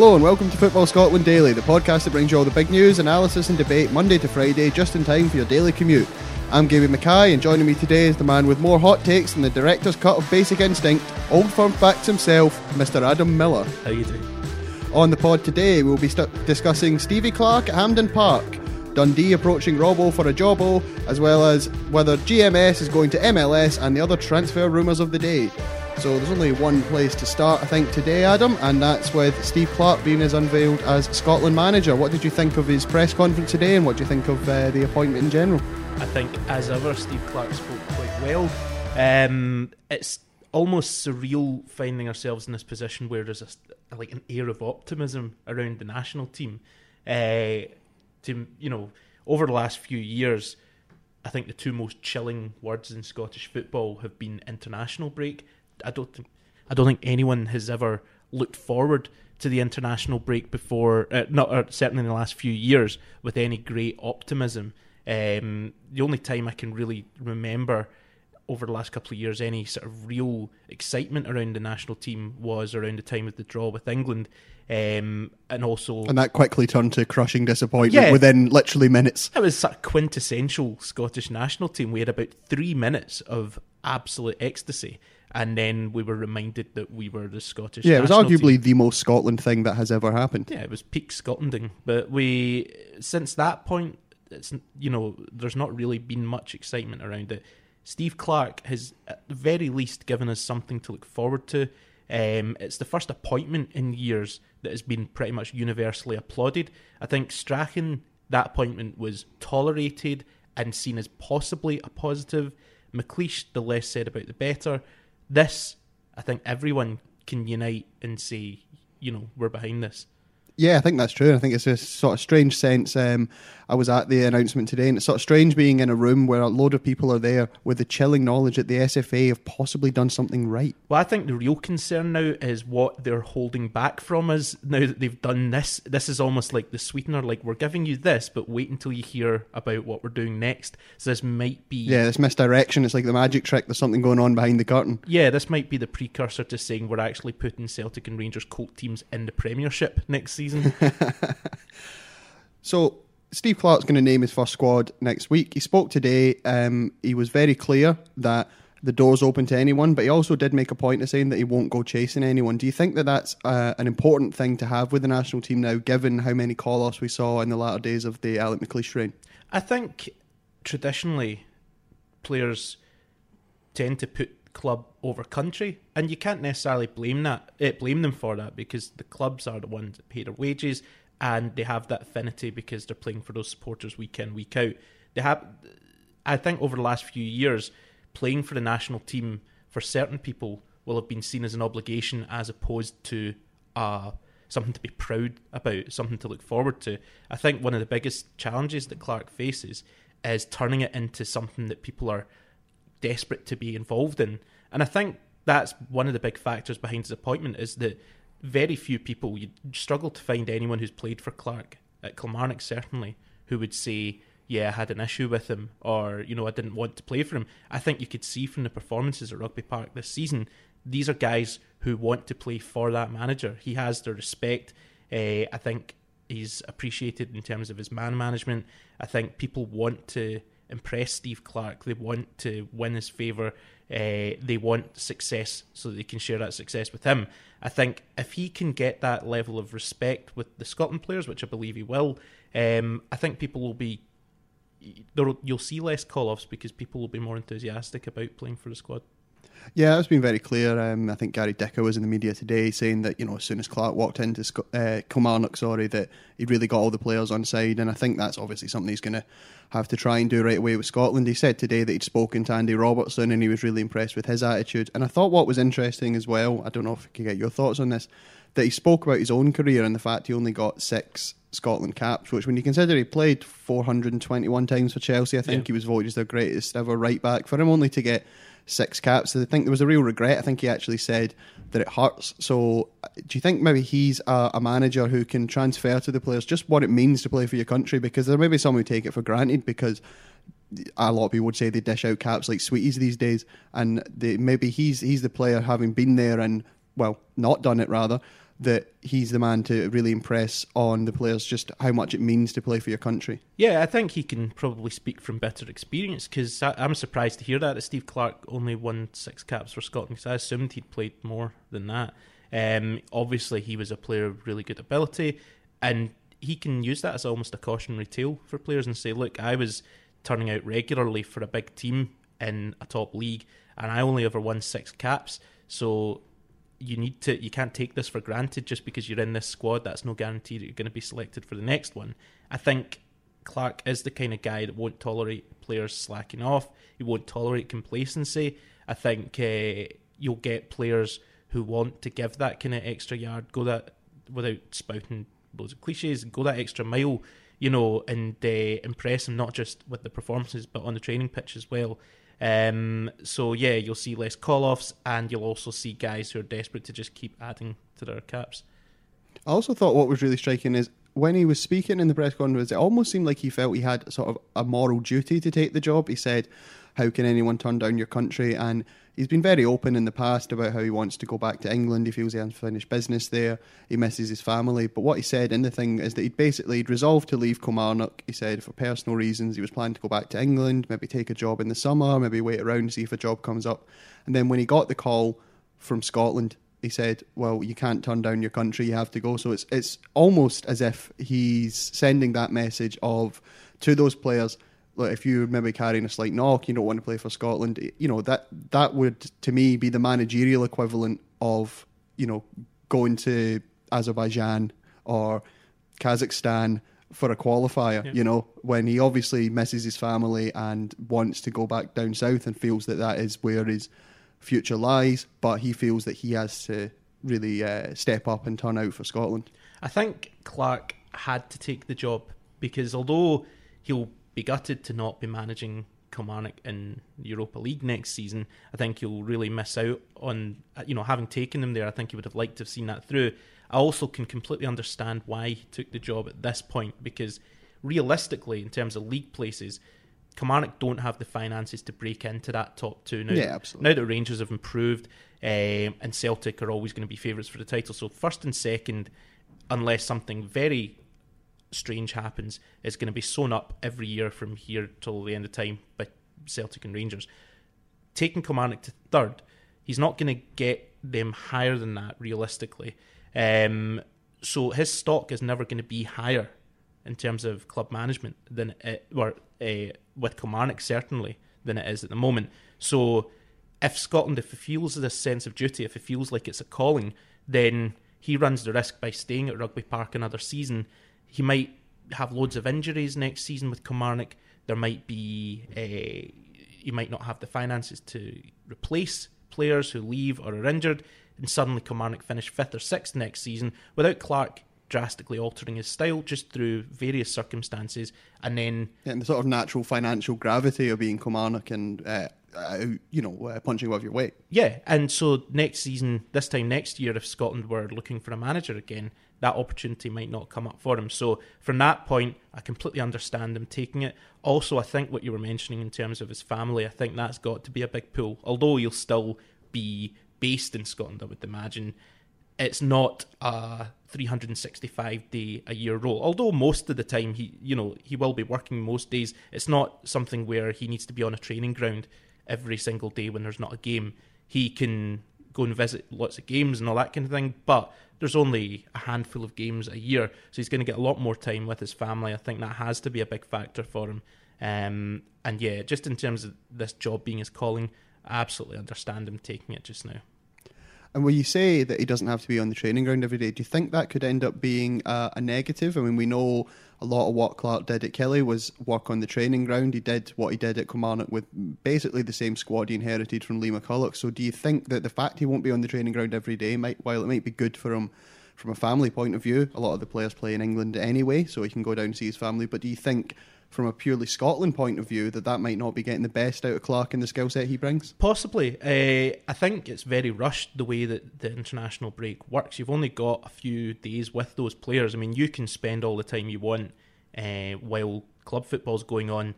Hello and welcome to Football Scotland Daily, the podcast that brings you all the big news, analysis, and debate Monday to Friday, just in time for your daily commute. I'm Gaby Mackay, and joining me today is the man with more hot takes than the director's cut of Basic Instinct, old firm facts himself, Mr. Adam Miller. How are you doing? On the pod today, we'll be st- discussing Stevie Clarke at Hampden Park, Dundee approaching Robbo for a jobbo, as well as whether GMS is going to MLS and the other transfer rumours of the day. So there's only one place to start, I think, today, Adam, and that's with Steve Clarke being as unveiled as Scotland manager. What did you think of his press conference today, and what do you think of uh, the appointment in general? I think, as ever, Steve Clarke spoke quite well. Um, it's almost surreal finding ourselves in this position where there's a, like an air of optimism around the national team. Uh, to you know, over the last few years, I think the two most chilling words in Scottish football have been international break I don't think I don't think anyone has ever looked forward to the international break before, uh, not or certainly in the last few years, with any great optimism. Um, the only time I can really remember over the last couple of years any sort of real excitement around the national team was around the time of the draw with England. Um, and also, and that quickly turned to crushing disappointment yeah, within literally minutes. It was sort of quintessential Scottish national team. We had about three minutes of absolute ecstasy, and then we were reminded that we were the Scottish. Yeah, it was arguably team. the most Scotland thing that has ever happened. Yeah, it was peak Scotlanding. But we, since that point, it's you know, there's not really been much excitement around it. Steve Clarke has, at the very least, given us something to look forward to. Um, it's the first appointment in years that has been pretty much universally applauded. I think Strachan, that appointment was tolerated and seen as possibly a positive. McLeish, the less said about the better. This, I think everyone can unite and say, you know, we're behind this. Yeah, I think that's true. I think it's a sort of strange sense. Um, I was at the announcement today, and it's sort of strange being in a room where a load of people are there with the chilling knowledge that the SFA have possibly done something right. Well, I think the real concern now is what they're holding back from us now that they've done this. This is almost like the sweetener, like we're giving you this, but wait until you hear about what we're doing next. So this might be yeah, this misdirection. It's like the magic trick. There's something going on behind the curtain. Yeah, this might be the precursor to saying we're actually putting Celtic and Rangers Colt teams in the Premiership next season. so Steve Clarke's going to name his first squad next week. He spoke today. Um, he was very clear that the door's open to anyone, but he also did make a point of saying that he won't go chasing anyone. Do you think that that's uh, an important thing to have with the national team now, given how many call-offs we saw in the latter days of the Alex McLeish reign? I think traditionally players tend to put club over country, and you can't necessarily blame that eh, blame them for that because the clubs are the ones that pay their wages and they have that affinity because they're playing for those supporters week in week out. They have, I think, over the last few years, playing for the national team for certain people will have been seen as an obligation as opposed to uh, something to be proud about, something to look forward to. I think one of the biggest challenges that Clarke faces is turning it into something that people are desperate to be involved in. And I think that's one of the big factors behind his appointment is that very few people, you struggle to find anyone who's played for Clarke, at Kilmarnock certainly, who would say, yeah, I had an issue with him, or, you know, I didn't want to play for him. I think you could see from the performances at Rugby Park this season, these are guys who want to play for that manager. He has their respect. Uh, I think he's appreciated in terms of his man management. I think people want to impress Steve Clarke. They want to win his favour. Uh, they want success so they can share that success with him. I think if he can get that level of respect with the Scotland players, which I believe he will, um, I think people will be. You'll see less call offs because people will be more enthusiastic about playing for the squad. Yeah, it's been very clear. Um, I think Gary Dicker was in the media today saying that you know as soon as Clarke walked into uh, Kilmarnock, sorry, that he'd really got all the players on side, and I think that's obviously something he's going to have to try and do right away with Scotland. He said today that he'd spoken to Andy Robertson and he was really impressed with his attitude. And I thought what was interesting as well, I don't know if I can get your thoughts on this, that he spoke about his own career and the fact he only got six Scotland caps, which when you consider he played 421 times for Chelsea, I think yeah. he was voted as their greatest ever right back. For him only to get six caps. So I think there was a real regret. I think he actually said that it hurts. So, uh, do you think maybe he's a, a, manager who can transfer to the players just what it means to play for your country? Because there may be some who take it for granted because a lot of people would say they dish out caps like sweeties these days, and they, maybe he's he's the player having been there and well not done it rather that he's the man to really impress on the players just how much it means to play for your country. Yeah, I think he can probably speak from better experience because I'm surprised to hear that, that Steve Clarke only won six caps for Scotland because I assumed he'd played more than that. Um, obviously, he was a player of really good ability, and he can use that as almost a cautionary tale for players and say, look, I was turning out regularly for a big team in a top league, and I only ever won six caps. So you need to you can't take this for granted just because you're in this squad. That's no guarantee that you're going to be selected for the next one. I think Clarke is the kind of guy that won't tolerate players slacking off. He won't tolerate complacency. I think uh, you'll get players who want to give that kind of extra yard, go that without spouting loads of cliches, go that extra mile, you know, and uh, impress them not just with the performances but on the training pitch as well. Um, so yeah, you'll see less call-offs, and you'll also see guys who are desperate to just keep adding to their caps. I also thought what was really striking is when he was speaking in the press conference, it almost seemed like he felt he had sort of a moral duty to take the job. He said, "How can anyone turn down your country?" and he's been very open in the past about how he wants to go back to England. He feels he has finished business there. He misses his family. But what he said in the thing is that he'd basically he'd resolved to leave Kilmarnock. He said for personal reasons he was planning to go back to England, maybe take a job in the summer, maybe wait around to see if a job comes up. And then when he got the call from Scotland, he said, "Well, you can't turn down your country. You have to go." So it's it's almost as if he's sending that message of to those players like if you're maybe carrying a slight knock, you don't want to play for Scotland. You know that that would to me be the managerial equivalent of you know going to Azerbaijan or Kazakhstan for a qualifier. Yeah. You know when he obviously misses his family and wants to go back down south and feels that that is where his future lies, but he feels that he has to really uh, step up and turn out for Scotland. I think Clarke had to take the job because although he'll be gutted to not be managing Kilmarnock in Europa League next season. I think you'll really miss out on you know having taken them there. I think you would have liked to have seen that through. I also can completely understand why he took the job at this point because realistically, in terms of league places, Kilmarnock don't have the finances to break into that top two now. Yeah, absolutely. Now that Rangers have improved um, and Celtic are always going to be favourites for the title, so first and second, unless something very strange happens is going to be sewn up every year from here till the end of time by Celtic and Rangers. Taking Kilmarnock to third, he's not going to get them higher than that realistically. Um, so his stock is never going to be higher in terms of club management than it, or uh, with Kilmarnock certainly than it is at the moment. So if Scotland, if it feels this sense of duty, if it feels like it's a calling, then he runs the risk by staying at Rugby Park another season he might have loads of injuries next season with Kilmarnock. There might be uh, he might not have the finances to replace players who leave or are injured, and suddenly Kilmarnock finish fifth or sixth next season without Clarke drastically altering his style just through various circumstances, and then yeah, and the sort of natural financial gravity of being Kilmarnock and uh, uh, you know uh, punching above your weight. Yeah, and so next season, this time next year, if Scotland were looking for a manager again, that opportunity might not come up for him. So from that point, I completely understand him taking it. Also, I think what you were mentioning in terms of his family, I think that's got to be a big pull. Although he'll still be based in Scotland, I would imagine it's not a 365 day a year role. Although most of the time he, you know, he will be working most days. It's not something where he needs to be on a training ground every single day when there's not a game. He can go and visit lots of games and all that kind of thing. But there's only a handful of games a year, so he's going to get a lot more time with his family. I think that has to be a big factor for him. Um, and yeah, just in terms of this job being his calling, I absolutely understand him taking it just now. And when you say that he doesn't have to be on the training ground every day, do you think that could end up being a, a negative? I mean, we know a lot of what Clarke did at Killie was work on the training ground. He did what he did at Kilmarnock with basically the same squad he inherited from Lee McCulloch. So do you think that the fact he won't be on the training ground every day, might, while it might be good for him from a family point of view, a lot of the players play in England anyway, so he can go down and see his family, but do you think from a purely Scotland point of view that that might not be getting the best out of Clarke and the skill set he brings? Possibly. Uh, I think it's very rushed the way that the international break works. You've only got a few days with those players. I mean, you can spend all the time you want uh, while club football's going on,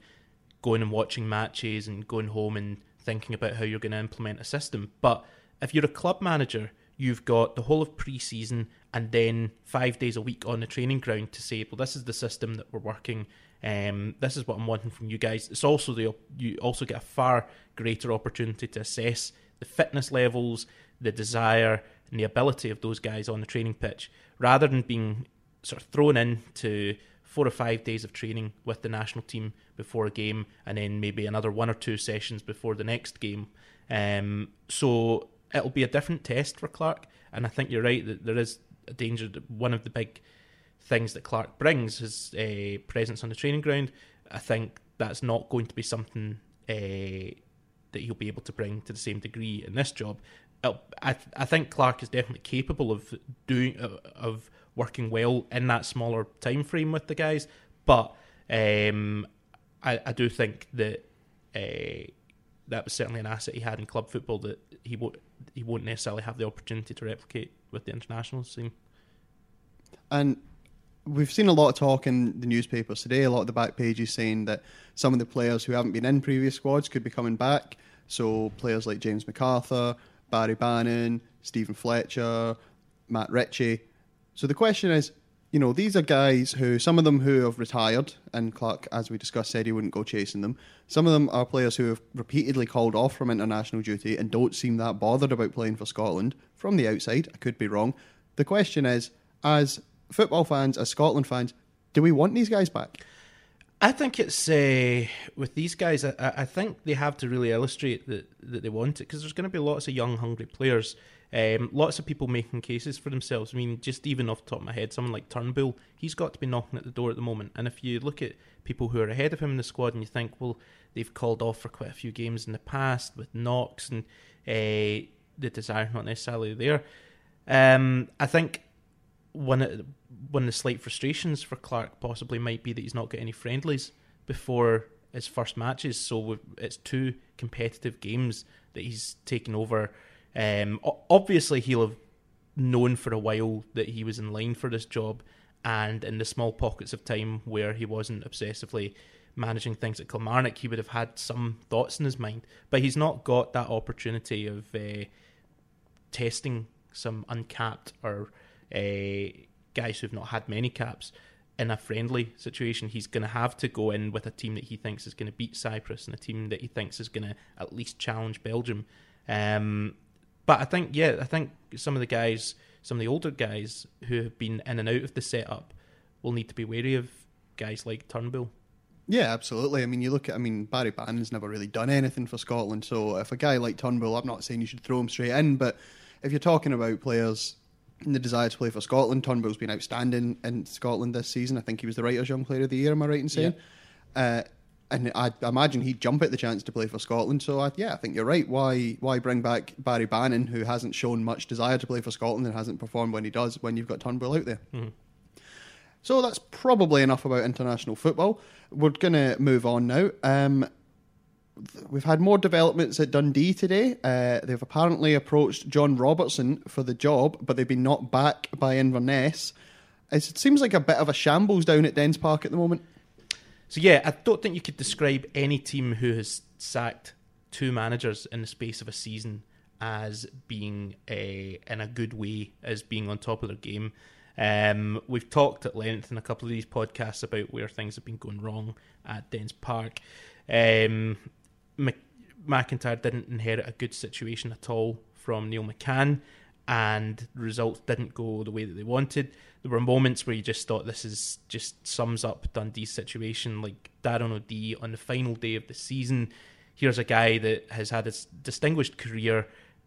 going and watching matches and going home and thinking about how you're going to implement a system. But if you're a club manager, you've got the whole of pre-season and then five days a week on the training ground to say, well, this is the system that we're working. Um, this is what I'm wanting from you guys. It's also the you also get a far greater opportunity to assess the fitness levels, the desire, and the ability of those guys on the training pitch, rather than being sort of thrown into four or five days of training with the national team before a game, and then maybe another one or two sessions before the next game. Um, so it'll be a different test for Clarke, and I think you're right that there is danger one of the big things that Clarke brings is a presence on the training ground. I think that's not going to be something uh, that he'll be able to bring to the same degree in this job. I I think Clarke is definitely capable of doing uh, of working well in that smaller time frame with the guys, but um, I I do think that uh, that was certainly an asset he had in club football that he won't he won't necessarily have the opportunity to replicate with the international scene. And we've seen a lot of talk in the newspapers today, a lot of the back pages saying that some of the players who haven't been in previous squads could be coming back. So players like James McArthur, Barry Bannan, Steven Fletcher, Matt Ritchie. So the question is, you know, these are guys who, some of them who have retired, and Clarke, as we discussed, said he wouldn't go chasing them. Some of them are players who have repeatedly called off from international duty and don't seem that bothered about playing for Scotland. From the outside, I could be wrong. The question is, as football fans, as Scotland fans, do we want these guys back? I think it's uh, with these guys. I, I, think they have to really illustrate that that they want it because there's going to be lots of young, hungry players um, lots of people making cases for themselves. I mean, just even off the top of my head, someone like Turnbull, he's got to be knocking at the door at the moment. And if you look at people who are ahead of him in the squad and you think, well, they've called off for quite a few games in the past with knocks and uh, the desire not necessarily there. Um, I think one of, one of the slight frustrations for Clarke possibly might be that he's not got any friendlies before his first matches. So it's two competitive games that he's taken over um, obviously, he'll have known for a while that he was in line for this job, and in the small pockets of time where he wasn't obsessively managing things at Kilmarnock, he would have had some thoughts in his mind. But he's not got that opportunity of uh, testing some uncapped or uh, guys who've not had many caps in a friendly situation. He's going to have to go in with a team that he thinks is going to beat Cyprus and a team that he thinks is going to at least challenge Belgium. Um, but I think, yeah, I think some of the guys, some of the older guys who have been in and out of the setup will need to be wary of guys like Turnbull. Yeah, absolutely. I mean, you look at, I mean, Barry Bannan's never really done anything for Scotland. So if a guy like Turnbull, I'm not saying you should throw him straight in, but if you're talking about players in the desire to play for Scotland, Turnbull's been outstanding in Scotland this season. I think he was the Writers' Young Player of the Year, am I right in saying? Yeah. Uh, and I imagine he'd jump at the chance to play for Scotland. So I, yeah, I think you're right. Why why bring back Barry Bannan, who hasn't shown much desire to play for Scotland and hasn't performed when he does, when you've got Turnbull out there? Mm-hmm. So that's probably enough about international football. We're going to move on now. Um, we've had more developments at Dundee today. Uh, they've apparently approached John Robertson for the job, but they've been knocked back by Inverness. It seems like a bit of a shambles down at Dens Park at the moment. So yeah, I don't think you could describe any team who has sacked two managers in the space of a season as being a in a good way as being on top of their game. Um, we've talked at length in a couple of these podcasts about where things have been going wrong at Dens Park. Um, McIntyre didn't inherit a good situation at all from Neil McCann, and the results didn't go the way that they wanted there were moments where you just thought this is just sums up Dundee's situation, like Darren O'Dea on the final day of the season. Here's a guy that has had a distinguished career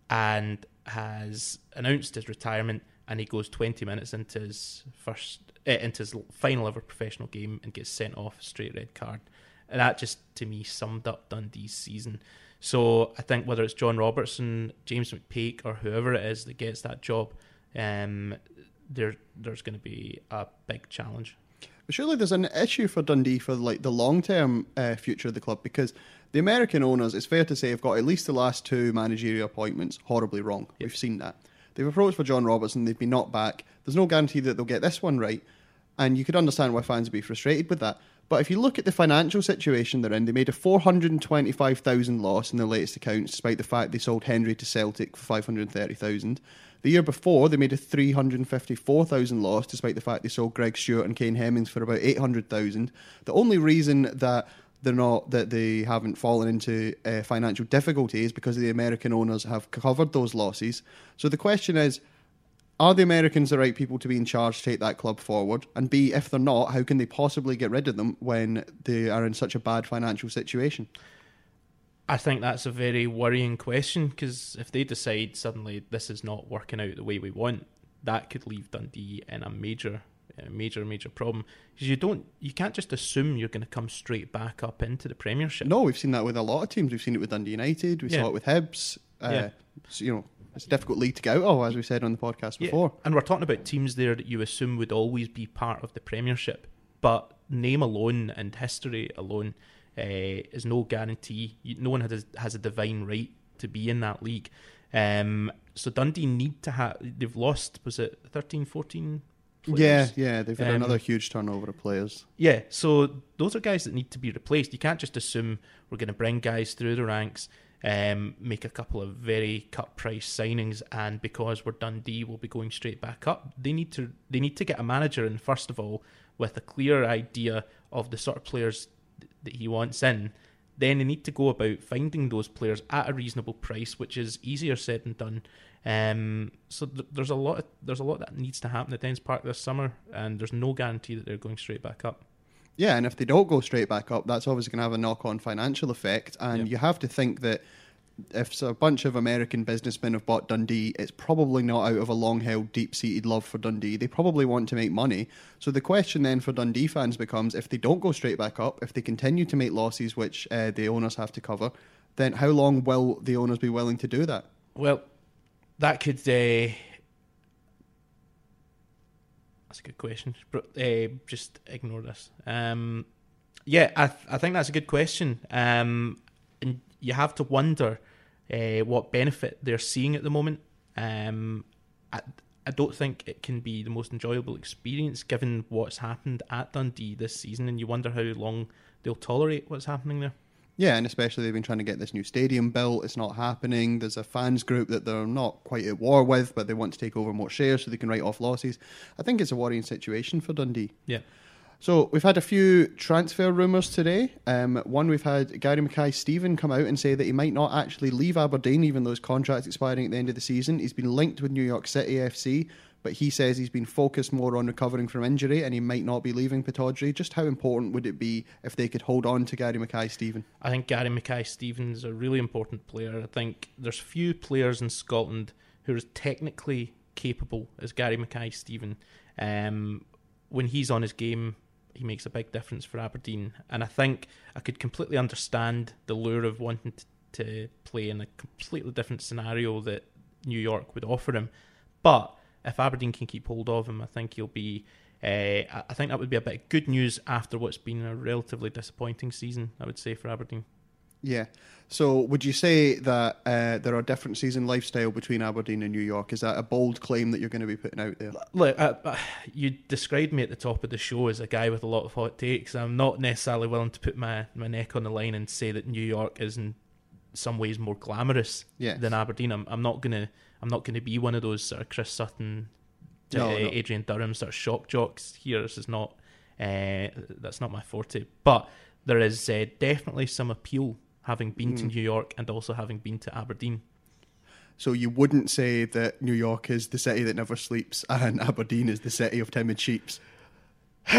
and has announced his retirement, and he goes 20 minutes into his first eh, into his final ever professional game and gets sent off straight red card. And that just to me summed up Dundee's season. So I think whether it's John Robertson, James McPake, or whoever it is that gets that job, um, there there's going to be a big challenge. But surely there's an issue for Dundee for like the long term uh, future of the club because the American owners, it's fair to say, have got at least the last two managerial appointments horribly wrong. Yep. We've seen that. They've approached for John Robertson, they've been knocked back. There's no guarantee that they'll get this one right, and you could understand why fans would be frustrated with that. But if you look at the financial situation they're in, they made a 425,000 loss in their latest accounts, despite the fact they sold Hendry to Celtic for 530,000. The year before, they made a 354,000 loss, despite the fact they sold Greg Stewart and Kane Hemmings for about 800,000. The only reason that they're not that they haven't fallen into uh, financial difficulties because the American owners have covered those losses. So the question is. Are the Americans the right people to be in charge to take that club forward? And B, if they're not, how can they possibly get rid of them when they are in such a bad financial situation? I think that's a very worrying question because if they decide suddenly this is not working out the way we want, that could leave Dundee in a major, a major, major problem. Because you don't, you can't just assume you're going to come straight back up into the Premiership. No, we've seen that with a lot of teams. We've seen it with Dundee United. We Yeah. saw it with Hibs. Uh, Yeah. so, you know, it's a difficult league to get out of, as we said on the podcast Yeah, before. And we're talking about teams there that you assume would always be part of the Premiership, but name alone and history alone uh, is no guarantee. No one has a, has a divine right to be in that league. Um, so Dundee need to have. They've lost. Was it 13, 14 Yeah, yeah, they've had Um, another huge turnover of players. Yeah, so those are guys that need to be replaced. You can't just assume we're going to bring guys through the ranks, um, make a couple of very cut price signings, and because we're Dundee, we'll be going straight back up. They need to they need to get a manager in first of all with a clear idea of the sort of players th- that he wants in. Then they need to go about finding those players at a reasonable price, which is easier said than done. Um, so th- there's a lot of, there's a lot that needs to happen at Dens Park this summer, and there's no guarantee that they're going straight back up. Yeah, and if they don't go straight back up, that's obviously going to have a knock on financial effect. And Yeah. you have to think that if a bunch of American businessmen have bought Dundee, it's probably not out of a long held, deep seated love for Dundee. They probably want to make money. So the question then for Dundee fans becomes if they don't go straight back up, if they continue to make losses, which uh, the owners have to cover, then how long will the owners be willing to do that? Well, that could. Uh, that's a good question. Uh, just ignore this. Um, yeah, I, th- I think that's a good question. Um, and you have to wonder uh, what benefit they're seeing at the moment. Um, I, I don't think it can be the most enjoyable experience given what's happened at Dundee this season, and you wonder how long they'll tolerate what's happening there. Yeah, and especially they've been trying to get this new stadium built. It's not happening. There's a fans group that they're not quite at war with, but they want to take over more shares so they can write off losses. I think it's a worrying situation for Dundee. Yeah. So we've had a few transfer rumours today. Um, one, we've had Gary Mackay Steven come out and say that he might not actually leave Aberdeen, even though his contract's expiring at the end of the season. He's been linked with New York City FC, but he says he's been focused more on recovering from injury and he might not be leaving Pittodrie. Just how important would it be if they could hold on to Gary Mackay Steven? I think Gary Mackay is a really important player. I think there's few players in Scotland who are as technically capable as Gary Mackay Stephen. Um, when he's on his game, he makes a big difference for Aberdeen. And I think I could completely understand the lure of wanting to, to play in a completely different scenario that New York would offer him. But if Aberdeen can keep hold of him, I think he'll be. Uh, I think that would be a bit of good news after what's been a relatively disappointing season. I would say for Aberdeen. Yeah. So would you say that uh, there are differences in lifestyle between Aberdeen and New York? Is that a bold claim that you're going to be putting out there? Look, uh, uh, you described me at the top of the show as a guy with a lot of hot takes. I'm not necessarily willing to put my, my neck on the line and say that New York is in some ways more glamorous Yes. than Aberdeen. I'm, I'm not gonna I'm not gonna be one of those sort of Chris Sutton, to No, no. Adrian Durham sort of shock jocks here. This is not uh, that's not my forte. But there is uh, definitely some appeal having been to Mm. New York and also having been to Aberdeen. So you wouldn't say that New York is the city that never sleeps and Aberdeen is the city of timid sheeps?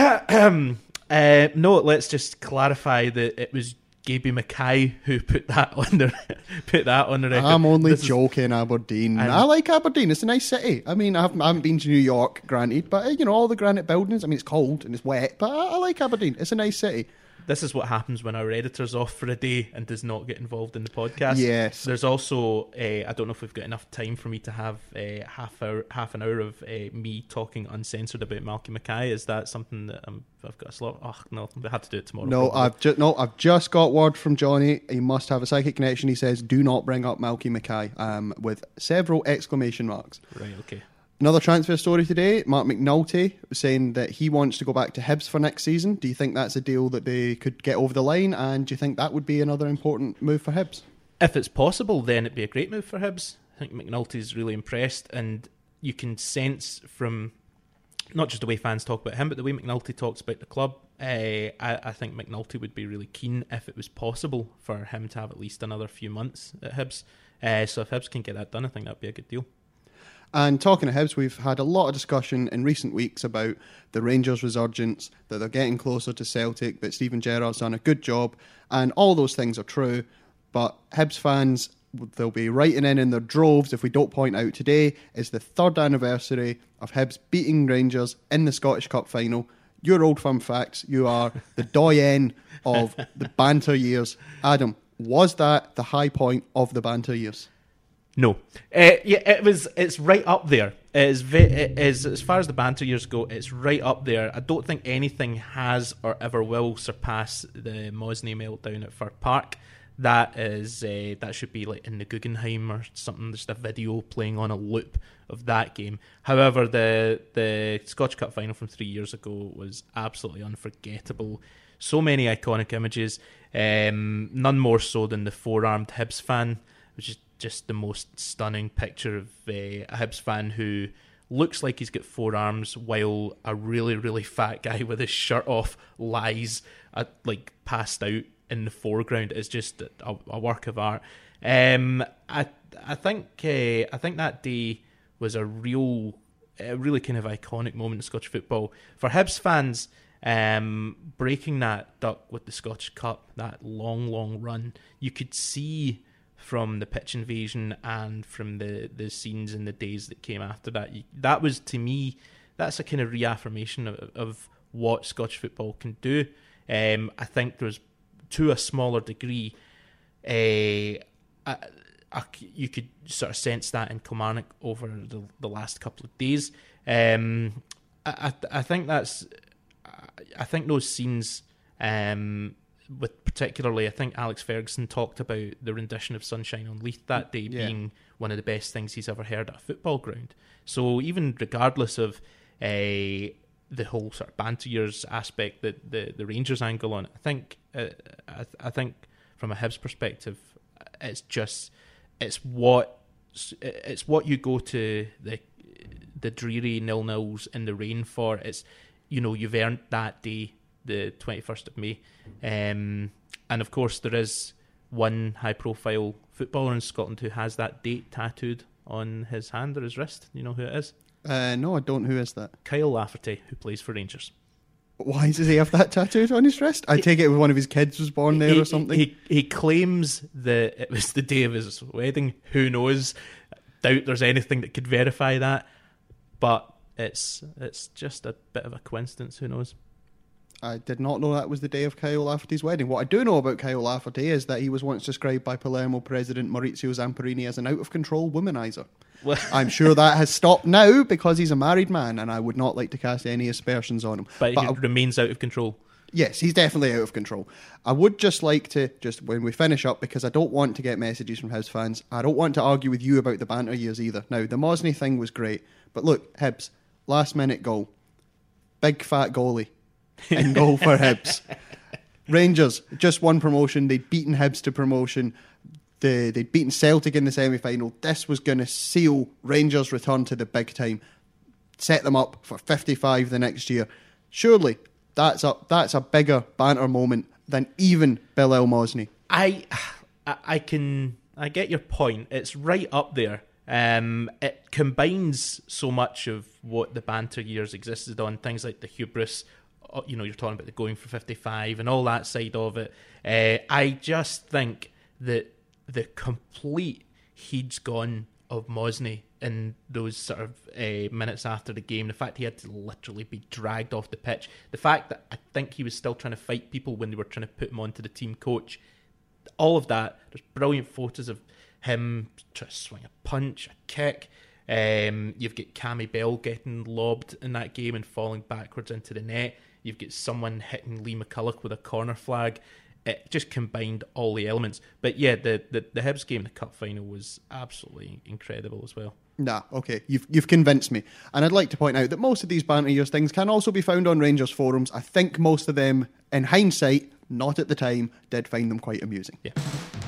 uh, no, let's just clarify that it was Gaby Mackay who put that on the put that on the record. I'm only This is- joking, Aberdeen. And- I like Aberdeen. It's a nice city. I mean, I haven't, I haven't been to New York, granted, but uh, you know all the granite buildings. I mean, it's cold and it's wet, but I, I like Aberdeen. It's a nice city. This is what happens when our editor's off for a day and does not get involved in the podcast. Yes. There's also uh, I don't know if we've got enough time for me to have uh, half hour half an hour of uh, me talking uncensored about Malky Mackay. Is that something that I'm, I've got a slot? Oh no, we have to do it tomorrow. No, probably. I've just no, I've just got word from Johnny. He must have a psychic connection. He says, "Do not bring up Malky Mackay," um, with several exclamation marks. right. Okay. Another transfer story today. Marc McNulty saying that he wants to go back to Hibs for next season. Do you think that's a deal that they could get over the line? And do you think that would be another important move for Hibs? if it's possible, then it'd be a great move for Hibs. I think McNulty's really impressed, and you can sense from not just the way fans talk about him, but the way McNulty talks about the club. Uh, I, I, think McNulty would be really keen if it was possible for him to have at least another few months at Hibs. Uh, so if Hibs can get that done, I think that'd be a good deal. And talking to Hibs, we've had a lot of discussion in recent weeks about the Rangers' resurgence, that they're getting closer to Celtic, that Steven Gerrard's done a good job, and all those things are true. But Hibs fans, they'll be writing in in their droves if we don't point out today is the third anniversary of Hibs beating Rangers in the Scottish Cup final. Your old fun facts. You are the doyen of the banter years. Adam, was that the high point of the banter years? No, uh, yeah, it was. It's right up there. It is, it is as far as the banter years go. It's right up there. I don't think anything has or ever will surpass the Mohsni meltdown at Fir Park. That is uh, that should be like in the Guggenheim or something. Just a video playing on a loop of that game. However, the the Scotch Cup final from three years ago was absolutely unforgettable. So many iconic images. Um, none more so than the four armed Hibs fan, which is just the most stunning picture of uh, a Hibs fan who looks like he's got four arms while a really really fat guy with his shirt off lies at, like passed out in the foreground it's just a, a work of art. Um, I I think uh, I think that day was a real a really kind of iconic moment in Scottish football for Hibs fans. Um, breaking that duck with the Scottish Cup, that long, long run, you could see from the pitch invasion and from the, the scenes in the days that came after that. That was to me, that's a kind of reaffirmation of, of what Scottish football can do. Um, I think there's to a smaller degree, uh, I, you could sort of sense that in Kilmarnock over the, the last couple of days. Um, I, I, I think that's I think those scenes um, with particularly, I think Alex Ferguson talked about the rendition of Sunshine on Leith that day yeah. being one of the best things he's ever heard at a football ground. So even regardless of uh, the whole sort of banter years aspect, that the the Rangers angle on I think uh, I, I think from a Hibs perspective, it's just it's what it's what you go to the the dreary nil nils in the rain for. It's you know you've earned that day the 21st of May. Um, and of course, there is one high profile footballer in Scotland who has that date tattooed on his hand or his wrist. You know who it is? Uh, no, I don't. Who is that? Kyle Lafferty, who plays for Rangers. Why does he have that tattooed on his wrist? I take it one of his kids was born there he, or something. He, he claims that it was the day of his wedding. Who knows? Doubt there's anything that could verify that. But it's it's just a bit of a coincidence. Who knows? I did not know that was the day of Kyle Lafferty's wedding. What I do know about Kyle Lafferty is that he was once described by Palermo president Maurizio Zamparini as an out of control womanizer. Well, I'm sure that has stopped now because he's a married man, and I would not like to cast any aspersions on him. But, but he I, remains out of control. Yes, he's definitely out of control. I would just like to just when we finish up because I don't want to get messages from Hibs fans. I don't want to argue with you about the banter years either. Now the Mosney thing was great, but look, Hibs last minute goal, big fat goalie in goal for Hibs. Rangers just won promotion. They'd beaten Hibs to promotion. The, they'd beaten Celtic in the semi final. This was going to seal Rangers' return to the big time, set them up for 55 the next year. Surely that's a, that's a bigger banter moment than even Bill Mohsni. I, I can I get your point. It's right up there. Um, it combines so much of what the banter years existed on, things like the hubris you know, you're talking about the going for 55 and all that side of it. Uh, I just think that the complete he's gone of Mohsni in those sort of uh, minutes after the game, the fact he had to literally be dragged off the pitch, the fact that I think he was still trying to fight people when they were trying to put him onto the team coach, all of that. There's brilliant photos of him trying to swing a punch, a kick. Um, you've got Cammy Bell getting lobbed in that game and falling backwards into the net. You've got someone hitting Lee McCulloch with a corner flag. It just combined all the elements. But yeah, the, the, the Hibs game, the cup final, was absolutely incredible as well. Nah, okay, you've you've convinced me. And I'd like to point out that most of these banter years things can also be found on Rangers forums. I think most of them, in hindsight, not at the time, did find them quite amusing. Yeah.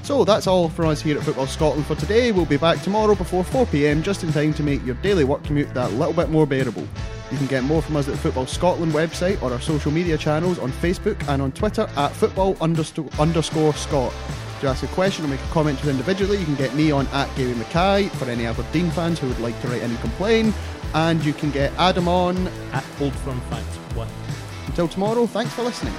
So that's all for us here at Football Scotland for today. We'll be back tomorrow before 4pm, just in time to make your daily work commute that little bit more bearable. You can get more from us at the Football Scotland website or our social media channels on Facebook and on Twitter at football underscore, Scott. To ask a question or make a comment to individually, you can get me on at Gary Mackay for any Aberdeen fans who would like to write in and complain. And you can get Adam on. At Old Firm Fact 1. Until tomorrow, thanks for listening.